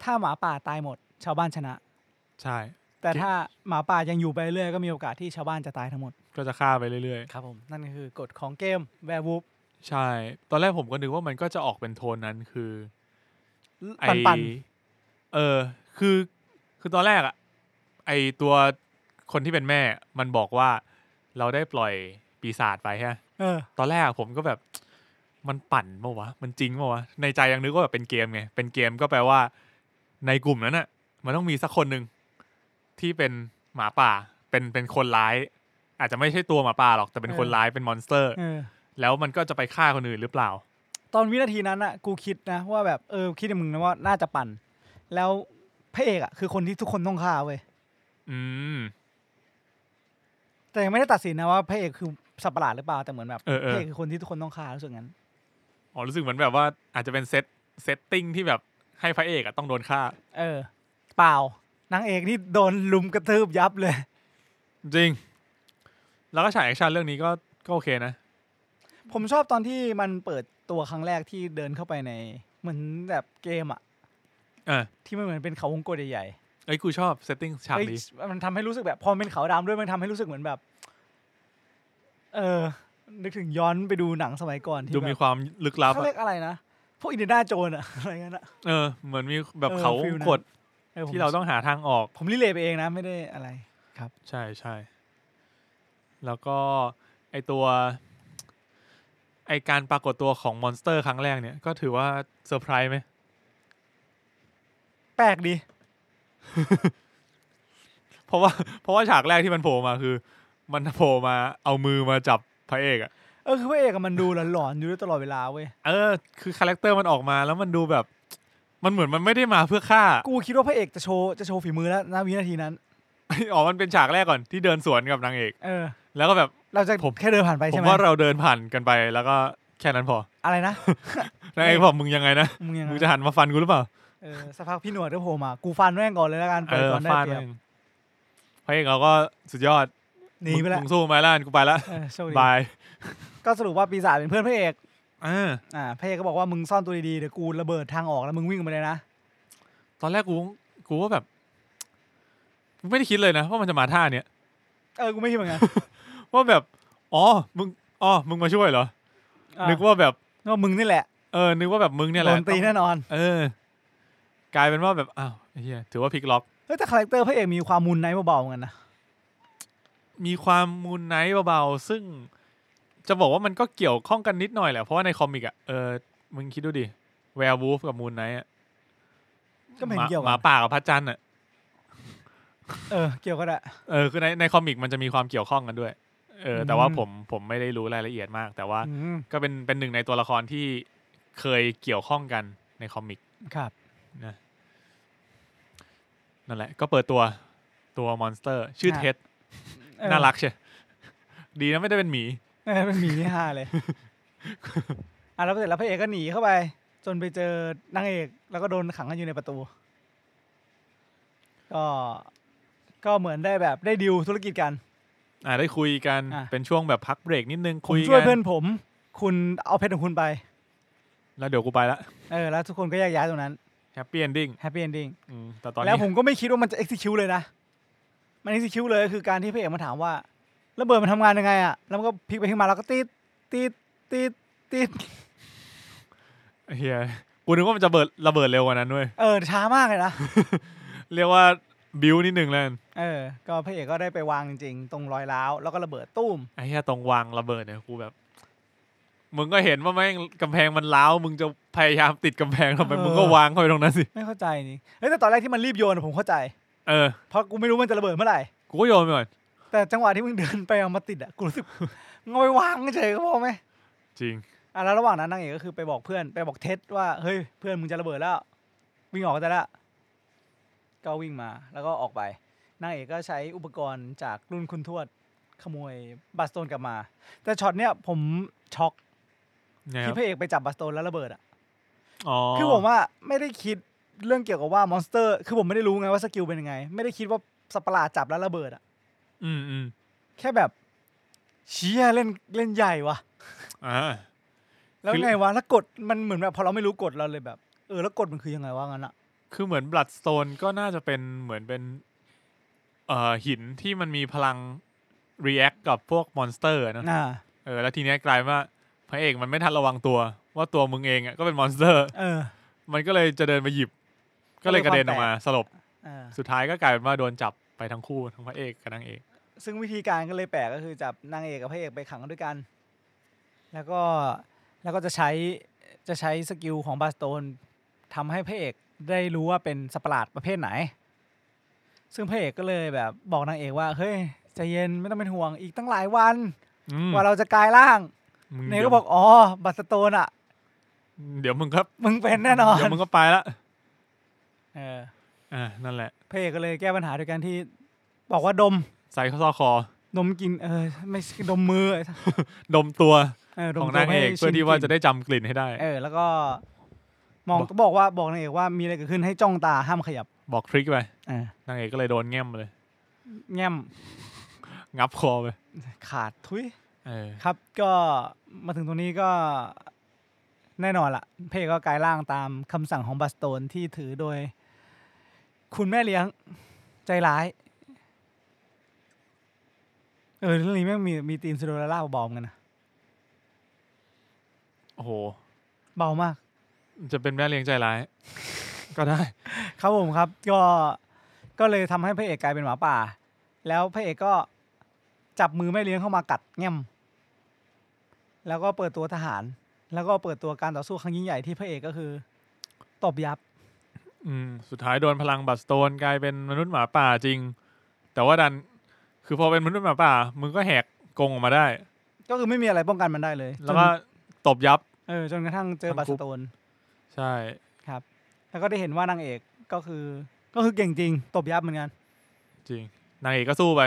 ถ้าหมาป่าตายหมด ชาวบ้านชนะ ใช่ แต่ถ้าหมาป่ายังอยู่ไปเรื่อยก็มีโอกาสที่ชาวบ้านจะตายทั้งหมด ก็จะฆ่าไปเรื่อยครับผมนั่นก็คือกฎของเกมแวร์วูฟๆ ใช่ ตอนแรกผมก็นึกว่ามันก็จะออกเป็นโทนนั้นคือไอปันปันเออ คือ คือตอนแรกอะไอตัวคนที่เป็นแม่ มันบอกว่าเราได้ปล่อยปีศาจไปฮะเออ ตอนแรกผมก็แบบ มันปั่นปะวะ มันจริงปะวะ ในใจยังนึกว่าแบบเป็นเกมไง เป็นเกมก็แปลว่า ในกลุ่มนั้นน่ะมันต้องมีสักคนหนึ่ง ที่เป็นหมาป่า เป็นเป็นคนร้าย อาจจะไม่ใช่ตัวหมาป่าหรอกแต่เป็นคนร้ายเป็น monster เออ แล้วมันก็จะไปฆ่าคนอื่นหรือเปล่า ตอนวินาทีนั้นอะกูคิดนะว่าแบบเออคิดอย่างมึงนะว่าน่าจะปั่น แล้วพระเอกอะคือคนที่ทุกคนต้องฆ่าเว้ยอืม แต่ยังไม่ได้ตัดสินนะว่าพระเอกคือสัตว์ประหลาดหรือเปล่าแต่เหมือนแบบเออเอพอระเอกคือคนที่ทุกคนต้องฆ่ารู้สึกงั้น อ๋อรู้สึกเหมือนแบบว่าอาจจะเป็น set setting ที่แบบให้พระเอกอะต้องโดนฆ่า เออ เปล่า นางเอกนี่โดนรุมกระทืบยับเลย จริง แล้วก็ฉากแอคชั่นเรื่องนี้ก็ก็โอเคนะ ผมชอบตอนที่มันเปิดตัวครั้งแรกที่เดินเข้าไปในเหมือนแบบเกมอะอะที่มันเหมือนเป็นเขาวงกตใหญ่เอ้ยกูชอบ setting ๆฉากเอ้ยดีมันทำให้รู้สึกแบบพอมันเป็นขาวดำด้วยมันทำให้รู้สึกเหมือนแบบ เออ นึกถึงย้อนไปดูหนังสมัยก่อนที่ดูแบมีบความลึกลับเขาอะเรียกอะไรนะ พวก Indiana Jones อะ อะไรเงี้ยนะ เออเหมือนมีแบบเออเขา feel นั้น กดออผม ที่เราต้องหาทางออก ผม relate ไปเองนะไม่ได้อะไรใช่ใช่แล้วก็ไอตัวไอการปรากฏตัวของ monster ครั้งแรกเนี่ยก็ถือว่าเซอร์ไพรส์ไหมแปลกดี เพราะว่าเพราะว่าฉากแรกที่มันโผล่มาคือ มันโผล่มาเอามือมาจับพระเอกอะเออคือพระเอกอะมันดูหลอนๆอยู่ด้วยตลอดเวลาเว้ยเออคือ character มันออกมาแล้วมันดูแบบ มันเหมือนมันไม่ได้มาเพื่อฆ่า กูคิดว่าพระเอกจะโชว์จะโชว์ฝีมือแล้วนะวินาทีนั้น อ๋อ มันเป็นฉากแรกก่อนที่เดินสวนกับนางเอก เออ แล้วก็แบบเราจะผมแค่เดินผ่านไปผใช่มไหมว่าเราเดินผ่านกันไปแล้วก็แค่นั้นพออะไรนะ นางเอกบอกมึงยังไงนะ มึงยังไงมึงจะหันมาฟันกูหรือเปล่า เออสักพักพี่หนวดก็โผล่มา กูฟันแม่งก่อนเลยแล้วกันเอเปิดอก่อนได้ฟาดเปรียบแม่งพระเอกเราก็สุดยอดหนีไปแล้วมึงสู้ไหมล่ะกูไปละเออโชคดีบาย ก็สรุปว่าปีศาจเป็นเพื่อนพระเอก อ่าอ่าพระเอกก็บอกว่ามึงซ่อนตัวดีๆเดี๋ยวกูระเบิดทางออกแล้วมึงวิ่งไปเลยนะตอนแรกกูกูว่าแบบกูไม่ได้คิดเลยนะว่ามันจะมาท่าเนี้ยเออกูไม่คิดเหมือนกันว่าแบบอ๋อมึงอ๋อมึงมาช่วยเหรออะนึกว่าแบบว่ามึงนี่แหละเออนึกว่าแบบมึงเนี่ยแหโดละนตีแน่นอน เออ กลายเป็นว่าแบบอ้าวไอ้เฮียถือว่าพลิกล็อกเฮ้ยแต่ character พระเอกมีความ Moon Knight เบาๆเหมือนกันนะมีความ Moon Knight เบาๆซึ่ง จะบอกว่ามันก็เกี่ยวข้องกันนิดหน่อยแหละเพราะว่าใน comic อะเออมึงคิดดูดิ werewolf กับ Moon Knight อะก็ไม่เห็นเกี่ยวหกัมานป่ากับพระจันทร์อะเออเกี่ยวก็ได้เออคือในใน comic มันจะมีความเกี่ยวข้องกันด้วย เออ แต่ว่าอืมผมผมไม่ได้รู้รายละเอียดมาก แต่ว่าอืมก็เป็นเป็นหนึ่งในตัวละครที่เคยเกี่ยวข้องกันใน comic ครับนั่นแหละ ก็เปิดตัวตัว monster ชื่อฮะ Ted เออน่ารักใช่ดีนะไม่ได้เป็นหมี เออเป็นหมีที่ห้าเลยอะแล้วเสร็จแล้วพระเอกก็หนีเข้าไป จนไปเจอนางเอก แล้วก็โดนขังกันอยู่ในประตู ก็ก็เหมือนได้แบบได้ดิวธุรกิจกัน อ่าได้คุยกันอะ เป็นช่วงแบบพักเบรกนิดนึงผมคุยช่วยกัเพื่อนผม คุณเอาเพชรของคุณไป แล้วเดี๋ยวกูไปละเออแล้วทุกคนก็แยกย้ายตรงนั้น happy ending happy ending แต่ตอนแล้วนี้ผมก็ไม่คิดว่ามันจะ execute เลยนะ มัน execute เลยคือการที่พระเอกมาถามว่า ระเบิดมันทำงานยังไงอะแล้วมันก็พลิกไปพลิกมาแล้วก็ตีดตีดตีดตีดเฮียกูนึกว่ามันจะเบิดระเบิดเร็วกว่านั้นด้วยเออช้ามากเลยนะเรียกว่าบิวนิดนึงแล้วกันเออ ก็พระเอกก็ได้ไปวางจริงๆ ตรงรอยร้าว แล้วก็ระเบิดตุ้มไอ้เฮียตรงวางระเบิดเนี่ยกูแบบ มึงก็เห็นว่าแม่งกำแพงมันล้าวมึงจะพยายามติดกำแพงทำไมเออมึงก็วางเข้าไปตรงนั้นสิไม่เข้าใจนี่เฮ้ยแต่ตอนแรกที่มันรีบโยนอะผมเข้าใจ เออเพราะกูไม่รู้มันจะระเบิดเมื่อไหร่กูก็โยนไปก่อน แต่จังหวะที่มึงเดินไปเอามาติดอะกูรู้สึกงอยวางเฉยๆก็พอไหมจริงอะแล้วระหว่างนั้นนางเอกก็คือไปบอกเพื่อนไปบอกเท็ดว่าเฮ้ยเพื่อนมึงจะระเบิดแล้ว วิ่งออกได้แล้วก็วิ่งมาแล้วก็ออกไปนางเอกก็ใช้อุปกรณ์จากรุ่นคุณทวดขโมยบัสโตนกลับมา แต่ช็อตเนี้ยผมช็อกไงคที่รับพระเอกไปจับบัสโตนแล้วระเบิดอะอ๋อคือผมว่าไม่ได้คิดเรื่องเกี่ยวกับว่า monster คือผมไม่ได้รู้ไงว่า skill เป็นยังไง ไม่ได้คิดว่าสัตว์ประหลาดจับแล้วระเบิดอะ อืมอืมแค่แบบเชี่ยเล่นเล่นใหญ่วะอ่าแล้วคือไงวะแล้วกดมันเหมือนแบบพอเราไม่รู้กดเราเลยแบบ เออแล้วกดมันคือยังไงวะงั้นอะคือเหมือน Bloodstone ก็น่าจะเป็นเหมือนเป็นเอ่อหินที่มันมีพลัง react กับพวก monster นะอ่าเออแล้วทีเนี้ยกลายเป็นว่าพระเอกมันไม่ทันระวังตัว ว่าตัวมึงเองอะก็เป็น monster เออ มันก็เลยจะเดินไปหยิบ ก็เลยกระเด็นออกมาสลบอ่าสุดท้ายก็กลายเป็นว่าโดนจับไปทั้งคู่ทั้งพระเอกกับนางเอก ซึ่งวิธีการก็เลยแปลกก็คือจับนางเอกกับพระเอกไปขังกันด้วยกัน แล้วก็แล้วก็จะใช้จะใช้ skill ของ Bloodstone ทำให้พระเอกได้รู้ว่าเป็นสัตว์ประหลาดประเภทไหน ซึ่งพระเอกก็เลยแบบบอกนางเอกว่าเฮ้ยใจเย็นไม่ต้องเป็นห่วงอีกตั้งหลายวันอืมกว่าเราจะกลายร่างมึงเนยดี๋ก็ยวบอกอ๋อบัสโตนอะ เดี๋ยวมึงครับ มึงเป็นแน่นอนเดี๋ยวมึงก็ไปละเอออ่านั่นแหละพระเอกก็เลยแก้ปัญหาโดยการที่บอกว่าดม ใส่เข้าซอกคอ ดมกินเออไม่ใช่ดมมือไอ้สัสดมตัวเออดมของตัวนางเอกให้เพื่อที่ชินว่าลิ่นจะได้จำกลิ่นให้ได้ เออ แล้วก็ มองบอก บอกว่าบอกนางเอกว่ามีอะไรเกิดขึ้นให้จ้องตาห้ามขยับบอกทริคไปเออนางเอกก็เลยโดนแง้มเลย แง้มงับคอไปขาดทุย เออ ครับก็มาถึงตรงนี้ก็แน่นอนละเพเอกก็กลายร่างตามคำสั่งของบัสโตนที่ถือโดย คุณแม่เลี้ยงใจร้าย เออเรื่องนี้แม่งมีมีตีมซิโดเรลล่าเบาๆเหมือนกันนะโอ้โห เบามาก จะเป็นแม่เลี้ยงใจร้าย ก็ได้ ครับผมครับ ก็ก็เลยทำให้พระเอกกลายเป็นหมาป่า แล้วพระเอกก็จับมือแม่เลี้ยงเข้ามากัดแง้มแล้วก็เปิดตัวทหาร แล้วก็เปิดตัวการต่อสู้ครั้งยิ่งใหญ่ที่พระเอกก็คือตบยับ อืม สุดท้ายโดนพลังบัตสโตนกลายเป็นมนุษย์หมาป่าจริง แต่ว่าดัน คือพอเป็นมนุษย์หมาป่า มึงก็แหกกรงออกมาได้ ก็คือไม่มีอะไรป้องกันมันได้เลยแล้วก็จนตบยับ เออจนกระทั่งเจอทั้งบัสคุปโตนใช่ ครับ แล้วก็ได้เห็นว่านางเอกก็คือก็คือเก่งจริง ตบยับเหมือนกันจริงนางเอกก็สู้ไป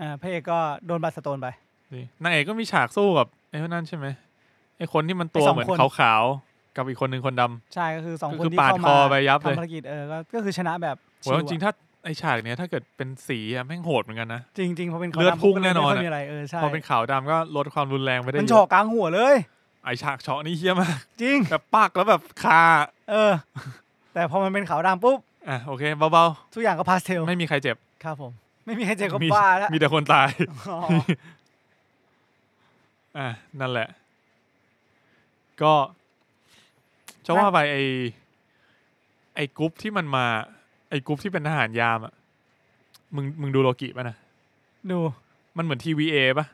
อ่าพระเอกก็โดนบัสโตนไปนี่นางเอกก็มีฉากสู้กับไอ้คนนั่นใช่ไหมไอ้คนที่มันตัวไอ้สองเหมือนคน ขาวๆกับอีกคนหนึ่งคนดำ ใช่ก็คือสองก็คนคือที่ปาดเข้าคมาอไปยับเลย ทำภารกิจเออก็ก็คือชนะแบบโหแล้วจชิริวงอะๆถ้าไอ้ฉากเนี้ยถ้าเกิดเป็นสีอะแม่งโหดเหมือนกันนะ จริงจริงๆพอเป็นเลือดพุ่งปุ๊บก็แน่นอนไม่ค่ยอะมีอะไรเออใช่พอเป็นขาวดำก็ลดความรุนแรงไปได้มันเยเฉาะอะกลางหัวเลย ไอ้ฉากเฉาะนี่เฮี้ยมาก จริง แบบปักแล้วแบบคาเออ แต่พอมันเป็นขาวดำปุ๊บอะโอเคเบาทุกอย่างก็พาสเทลๆ ไม่มีใครเจ็บ ครับผม ไม่มีใครเจ็บก็มีบ้าแล้วมีแต่คนตาย อ๋ออะนั่นแหละ ก็จะว่าไปไอไอกรุ๊ปที่มันมา ไอกรุ๊ปที่เป็นทหารยามอะ มึงมึงดูโลกิป่ะนะ ดู มันเหมือน TVA ป่ะ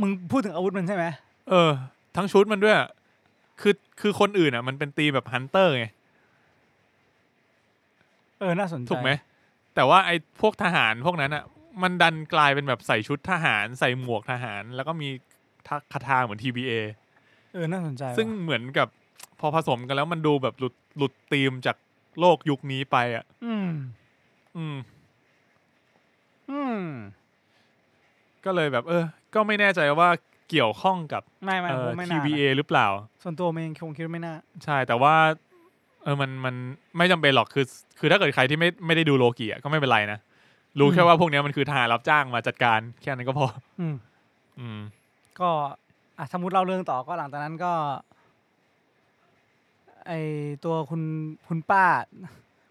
มึงพูดถึงอาวุธมันใช่ไหมเออ ทั้งชุดมันด้วยอะคือคือคนอื่นอะ มันเป็นตีมแบบฮันเตอร์ไง เออ น่าสนใจถูกไหม แต่ว่าไอ้พวกทหารพวกนั้นอะ มันดันกลายเป็นแบบใส่ชุดทหาร ใส่หมวกทหาร แล้วก็มีทักคาถาเหมือน TBA เออ น่าสนใจ ซึ่งว่ะเหมือนกับพอผสมกันแล้วมันดูแบบหลุดหลุดธีมจาก โลกยุคนี้ไปอะ อืม อืม อืม ก็เลยแบบ เออ ก็ไม่แน่ใจว่าเกี่ยวข้องกับไม่ไม่เอ่ผอมไม่น่า TBA นะหรือเปล่า ส่วนตัวมันเองคงคิดว่าไม่น่า ใช่ แต่ว่า เออมันมันไม่จำเป็นหรอกคือ คือถ้าเกิดใครที่ไม่ไม่ได้ดูโลกิอะก็ไม่เป็นไรนะ รู้แค่ว่าพวกเนี้ยมันคือทหารรับจ้างมาจัดการแค่นั้นก็พอ อืม อืม ก็อะสมมติเล่าเรื่องต่อก็หลังจากนั้นก็ ไอตัวคุณคุณป้า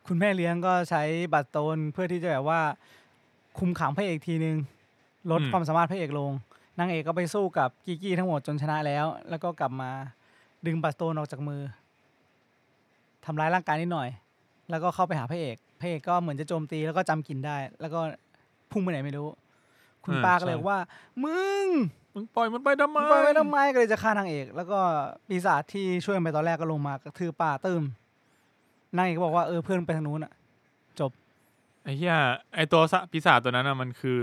คุณแม่เลี้ยงก็ใช้บัตรโตนเพื่อที่จะแบบว่า คุมขังพระเอกทีนึง ลดอืมความสามารถพระเอกลงนางเอกก็ไปสู้กับกิกกี้ทั้งหมดจนชนะแล้ว แล้วก็กลับมาดึงบัตรโตนออกจากมือทำร้ายร่างกายนิดหน่อย แล้วก็เข้าไปหาพระเอกพระเอกก็เหมือนจะโจมตีแล้วก็จำกลินได้ แล้วก็พุ่งไปไหนไม่รู้ คุณอ่าป้าก็เลยใช่บอกว่า มึง มึงปล่อยมันไปทำไมมึงไปไม่ทำไมก็เลยจะฆ่านางเอก แล้วก็ปีศาจที่ช่วยมันไปตอนแรกก็ลงมากระทืบป้าตึมนางเอกก็บอกว่าเออเพื่อนไปทางนู้นอะไอ้เหี้ยไอ้ตัวสะปีศาจตัวนั้นอะมันคือ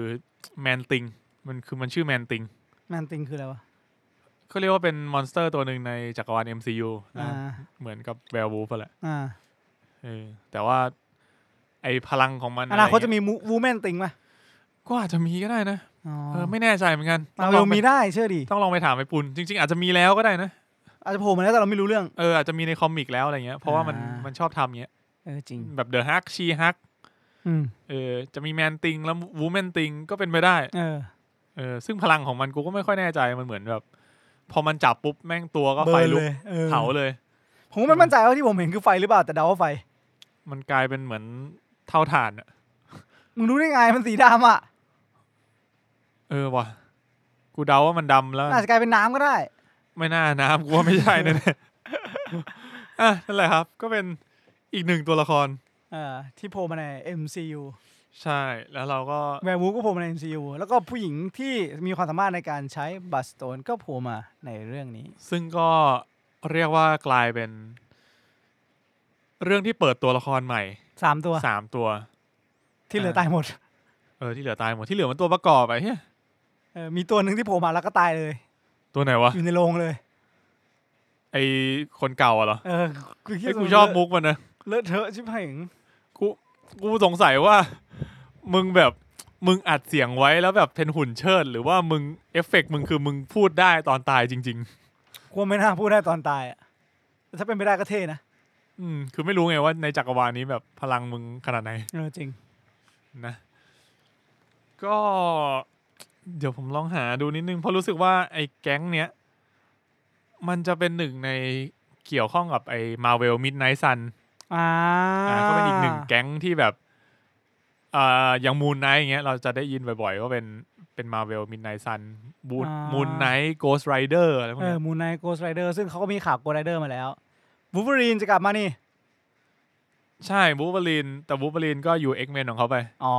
Man-Thing มันคือมันชื่อ Man-Thing Man-Thing คืออะไรวะเขาเรียกว่าเป็น monster ตัวหนึ่งในจักรวาล MCU นะอ่าเหมือนกับ werewolf แหละอ่าเออแต่ว่า ไอ้พลังของมันอนาคตไรจะเงี้ยมี Woman-Thing ไหมก็อาจจะมีก็ได้นะอ๋อ เออไม่แน่ใจเหมือนกันมาต้องเวลอลงไปมีได้เชื่อดิต้องลองไปถามไอ้ปุนจริง ๆ อาจจะมีแล้วก็ได้นะ อาจจะโผล่มาแล้วแต่เราไม่รู้เรื่องเอออาจจะมีในคอมิกแล้วอะไรเงี้ยเพราะว่ามันอ่ามัมันชอบทำเงี้ยเออจริงแบบเดอะฮักชีฮักอืมเออ จะมีแมนติงแล้ววูแมนติงก็เป็นไปได้ เออ เออ ซึ่งพลังของมันกูก็ไม่ค่อยแน่ใจมันเหมือนแบบ พอมันจับปุ๊บแม่งตัวก็ไฟลุกเบิร์นเลยเออเผาเลย ผมก็ไม่มั่นใจว่าที่ผมเห็นคือไฟหรือเปล่าแต่เดาว่าไฟ มันกลายเป็นเหมือนเท่าถ่านอะมึงรู้ได้ไงมันสีดำอะ เออว่ะ กูเดาว่ามันดำแล้วอาจจะกลายเป็นน้ำก็ได้ ไม่น่าน้ำกูว่าไม่ใช่แน่ๆอะนั่นแหละครับ ก็เป็นอีกหนึ่งตัวละคร เออที่โผล่มาใน MCU ใช่ แล้วเราก็แวร์วูฟก็โผล่มาใน MCU แล้วก็ผู้หญิงที่มีความสามารถในการใช้บัสโตนก็โผล่มาในเรื่องนี้ ซึ่งก็เรียกว่ากลายเป็น เรื่องที่เปิดตัวละครใหม่สามตัวสามตัว ที่เหลือตายหมด เออที่เหลือตายหมดที่เหลือมันตัวประกอบไปเฮีย เออมีตัวหนึ่งที่โผล่มาแล้วก็ตายเลย ตัวไหนวะ อยู่ในโรงเลย ไอคนเก่าอะเหรอเออกูคิดไอว่ากูชอบมุกมันนะเลอะเทอะชิบหายงกูกูสงสัยว่า มึงแบบมึงอัดเสียงไว้แล้วแบบเป็นหุ่นเชิด หรือว่ามึงเอฟเฟกต์มึงคือมึงพูดได้ตอนตายจริง กลัวไม่น่าพูดได้ตอนตายอะแต่ถ้าเป็นไปได้ก็เท่นะๆ อืมคือไม่รู้ไงว่าในจักรวาลนี้แบบพลังมึงขนาดไหน เออจริง นะก็ เดี๋ยวผมลองหาดูนิดนึงเพราะรู้สึกว่าไอ้แก๊งเนี้ย มันจะเป็นหนึ่งในเกี่ยวข้องกับไอ้ Marvel Midnight Sunsอ่าอ่าก็เป็นอีกหนึ่งแก๊งที่แบบอ่าอย่าง Moon Knight อย่างเงี้ยเราจะได้ยินบ่อยๆว่าเป็นเป็น Marvel Midnight Suns บู Moon Knight Ghost Rider อะไรพวกเออเนี้ย Moon Knight Ghost Rider ซึ่งเขาก็มีข่าว Ghost Rider มาแล้วบูเบอรีนจะกลับมานี่ ใช่บูเบอรีนแต่บูเบอรีนก็อยู่ X-Men ของเขาไป อ๋อ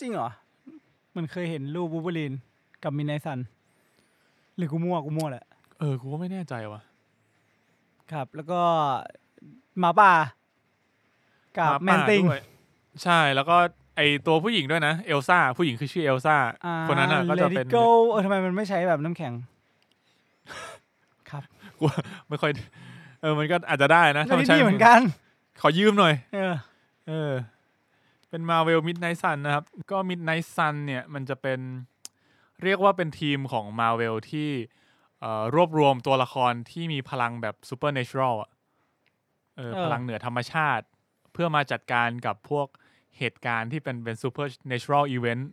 จริงเหรอ มันเคยเห็นรูปบูเบอรีนกับ Midnight Suns หรือกูมั่วกูมั่วแหละ เออ กูก็ไม่แน่ใจว่ะ ครับ แล้วก็หมาป่า กับ Man-Thing ด้วยใช่แล้วก็ไอตัวผู้หญิงด้วยนะ เอลซ่า ผู้หญิงคือชื่อเอลซ่า คนนั้นน่ะก็จะเป็นโกเออทำไมมันไม่ใช้แบบน้ำแข็ง ครับไม่ค่อย เออ มันก็อาจจะได้นะก็ถ้าที่ใช้นี่เหมือนกัน ขอยืมหน่อย เออ เออ เป็นมาเวลมิดไน h t ซันนะครับ ก็มิดไน h t ซันเนี่ยมันจะเป็นเรียกว่าเป็นทีมของมาเวลที่เอ่อรวบรวมตัวละครที่มีพลังแบบ supernatural อะเออเออพลังเหนือธรรมชาติ เพื่อมาจัดการกับพวกเหตุการณ์ที่เป็นเป็น supernatural event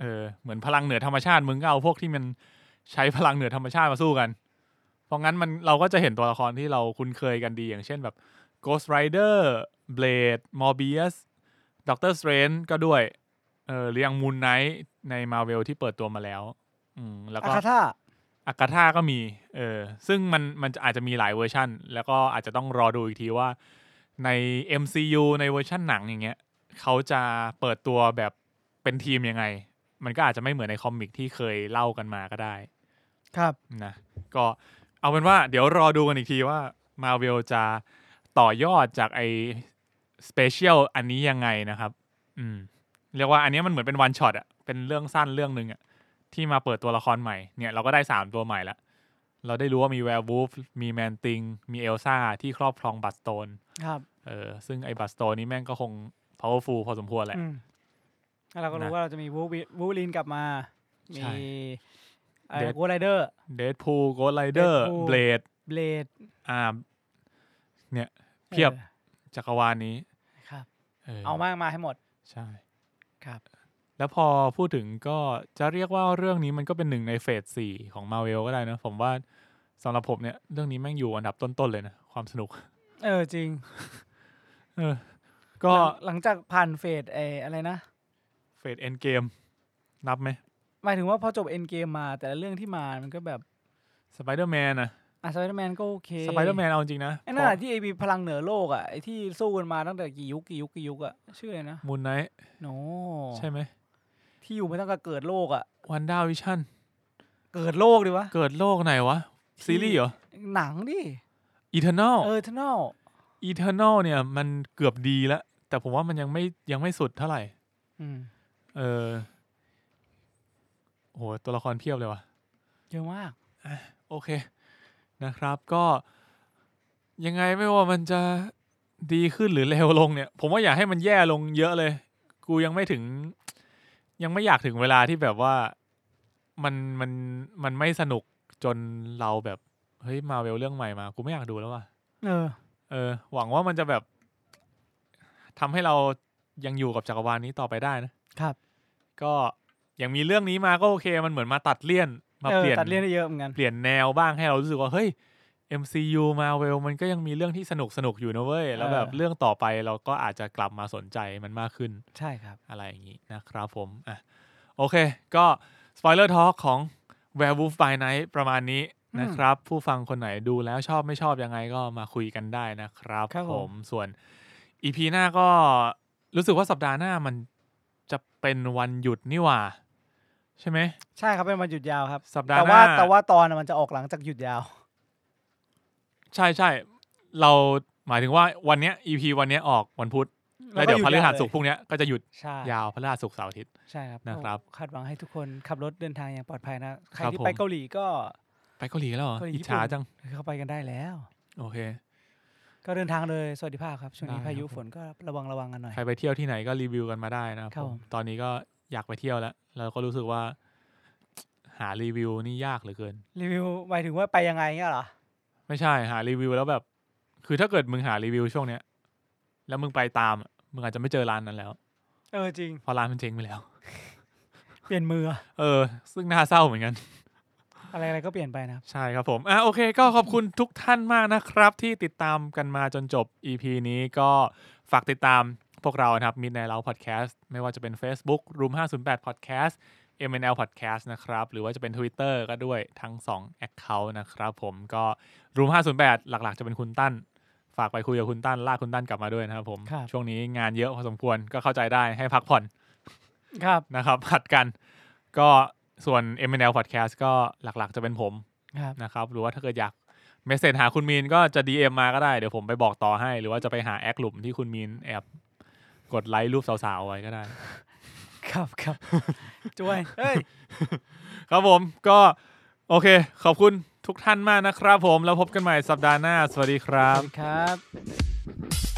เออเหมือนพลังเหนือธรรมชาติ มึงก็เอาพวกที่มันใช้พลังเหนือธรรมชาติมาสู้กัน เพราะงั้นมันเราก็จะเห็นตัวละครที่เราคุ้นเคยกันดีอย่างเช่นแบบ Ghost Rider Blade Morbius Doctor Strange ก็ด้วย เออหรืออย่าง Moon Knight ใน Marvel ที่เปิดตัวมาแล้ว อืมแล้ว Agatha Agatha ก็มี เออ ซึ่งมันมันจะอาจจะมีหลายเวอร์ชันแล้วก็อาจจะต้องรอดูอีกทีว่า ใน MCU ในเวอร์ชันหนังอย่างเงี้ยเขาจะเปิดตัวแบบเป็นทีมยังไง มันก็อาจจะไม่เหมือนใน comic ที่เคยเล่ากันมาก็ได้ ครับนะก็เอาเป็นว่า เดี๋ยวรอดูกันอีกทีว่ามาเวลจะต่อยอดจากไอ special อันนี้ยังไงนะครับ อืม เรียกว่าอันนี้มันเหมือนเป็น one shot อะเป็นเรื่องสั้นเรื่องหนึ่งอะที่มาเปิดตัวละครใหม่ เนี่ยเราก็ได้สามตัวใหม่ละ เราได้รู้ว่ามี werewolf มี Man-Thing มีเอลซ่าที่ครอบครอง Bloodstone ครับ เออ ซึ่งไอ้ Bloodstone นี้แม่งก็คง powerful พอสมควรแหละ อืมแล้วเราก็รู้นะว่าเราจะมีวูวิวูลินกลับมาใช่มีอะไร Dead Ghost Rider Deadpool Ghost Rider Deadpool Bladeเบลดอ่า เนี่ย เพียบ จักรวาลนี้ครับ เออเอามากมาให้หมด ใช่ครับ แล้วพอพูดถึงก็จะเรียกว่าเรื่องนี้มันก็เป็นหนึ่งในเฟสสี่ของมาเวลก็ได้นะผมว่าสำหรับผมเนี่ยเรื่องนี้แม่งอยู่อันดับต้นๆเลยนะความสนุก เออจริง เออ ก็หลังหลังจากผ่านเฟสไออะไรนะเฟสเอ็นเกมนับไหมหมายถึงว่าพอจบ Endgame มาแต่ละเรื่องที่มามันก็แบบสไปเดอร์แมนอะ อะสไปเดอร์แมนก็โอเคสไปเดอร์แมนเอาจริงนะไอ้นั่นแหละที่ไอมีพลังเหนือโลกอะไอที่สู้กันมาตั้งแต่กี่ยุคกี่ยุคกี่ยุคอะชื่ออะไรนะม Moon Knight ใช่ไหมที่อยู่มาตั้งแต่เกิดโลกอะ WandaVision เกิดโลกดิวะ เกิดโลกไหนวะ ซีรีส์เหรอ หนังดิ Eternals เออ Eternals Eternals เนี่ย มันเกือบดีแล้ว แต่ผมว่ามันยังไม่ยังไม่สุดเท่าไหร่อืมเออโหตัวละครเพียบเลยวะเยอะมาก โอเค นะครับ ก็ยังไงไม่ว่ามันจะดีขึ้นหรือเลวลงเนี่ย ผมว่าอยากให้มันแย่ลงเยอะเลย กูยังไม่ถึง ยังไม่อยากถึงเวลาที่แบบว่ามันมันมันไม่สนุกจนเราแบบเฮ้ยมาเวลเรื่องใหม่มา กูไม่อยากดูแล้วว่ะเออ เออ หวังว่ามันจะแบบทำให้เรายังอยู่กับจักรวาลนี้ต่อไปได้นะครับ ก็อย่างมีเรื่องนี้มาก็โอเค มันเหมือนมาตัดเลี่ยน มาเออเปลี่ยนตัดเลี่ยนได้เยอะเหมือนกันเปลี่ยนแนวบ้างให้เรารู้สึกว่าเฮ้ย MCU Marvel มันก็ยังมีเรื่องที่สนุกสนุกอยู่นะเว้ย แล้วแบบเออเรื่องต่อไปเราก็อาจจะกลับมาสนใจมันมากขึ้น ใช่ครับ อะไรอย่างนี้นะครับผม อะ โอเค ก็ Spoiler Talk ของ Werewolf by Night ประมาณนี้นะครับ ผู้ฟังคนไหนดูแล้วชอบไม่ชอบยังไงก็มาคุยกันได้นะครับครับผผมมส่วน EP หน้าก็รู้สึกว่าสัปดาห์หน้ามันจะเป็นวันหยุดนี่หว่า ใช่ไหม ใช่ครับเป็นวันหยุดยาวครับ สัปดาห์แต่หว่าน้าแต่ว่าตอนน่ะมันจะออกหลังจากหยุดยาว ใช่ใช่เราหมายถึงว่าวันเนี้ย EP วันเนี้ยออกวันพุธแล้วเดี๋ยวพฤหัสศุกร์พรุ่งเนี้ยก็จะหยุดใช่ยาวพฤหัสศุกร์เสาร์อาทิตย์ ใช่ครับนะครับคาดหวังให้ทุกคนขับรถเดินทางอย่างปลอดภัยนะ ใครครับที่ผมไปเกาหลีก็ ไปเกาหลีแล้วเหรอเกาหลีอิจญี่ฉาปุ่น จัง เข้าไปกันได้แล้ว โอเค ก็เดินทางเลยสวัสดิภาพครับ ช่วงนี้ได้พายุครับผม ฝนก็ระวังระวังกันหน่อย ใครไปเที่ยวที่ไหนก็รีวิวกันมาได้นะครับครับผมผมตอนนี้ก็ อยากไปเที่ยวแล้วแล้วก็รู้สึกว่า หารีวิวนี่ยากเหลือเกิน รีวิวหมายถึงว่าไปยังไงเงี้ยเหรอ ไม่ใช่หารีวิวแล้วแบบ คือถ้าเกิดมึงหารีวิวช่วงเนี้ย แล้วมึงไปตามอะมึงอาจจะไม่เจอร้านนั้นแล้ว เออจริง เพราะร้านมันเจ๊งไปแล้ว เปลี่ยนมือเออ ซึ่งน่าเศร้าเหมือนกัน อะไรอะไรก็เปลี่ยนไปนะครับ ใช่ครับผม อะโอเค ก็ขอบคุณทุกท่านมากนะครับ ที่ติดตามกันมาจนจบ EP นี้ก็ฝากติดตาม พวกเรานะครับมิดในเราพอดแคสต์ไม่ว่าจะเป็น Facebook Room 508 Podcast MNL Podcast นะครับ หรือว่าจะเป็น Twitter ก็ด้วยทั้ง 2 Account นะครับผมก็ Room 508 หลักๆ จะเป็นคุณตั้น ฝากไปคุยกับคุณตั้น ลากคุณตั้นกลับมาด้วยนะครับผม ครับช่วงนี้งานเยอะพอสมควรก็เข้าใจได้ให้พักผ่อน ครับนะครับผัดกันก็ส่วน MNL Podcast ก็หลักๆ จะเป็นผมครับ นะครับ หรือว่าถ้าเกิดอยากเมสเซจหาคุณมีนก็จะ DM มาก็ได้ เดี๋ยวผมไปบอกต่อให้ หรือว่าจะไปหาแอคหลุมที่คุณมีนแอบ กดไลค์รูปสาวๆไว้ก็ได้ ครับครับจ้วยเฮ้ยครับผมก็โอเค ขอบคุณทุกท่านมากนะครับผม แล้วพบกันใหม่สัปดาห์หน้า สวัสดีครัสบวัสดีครับ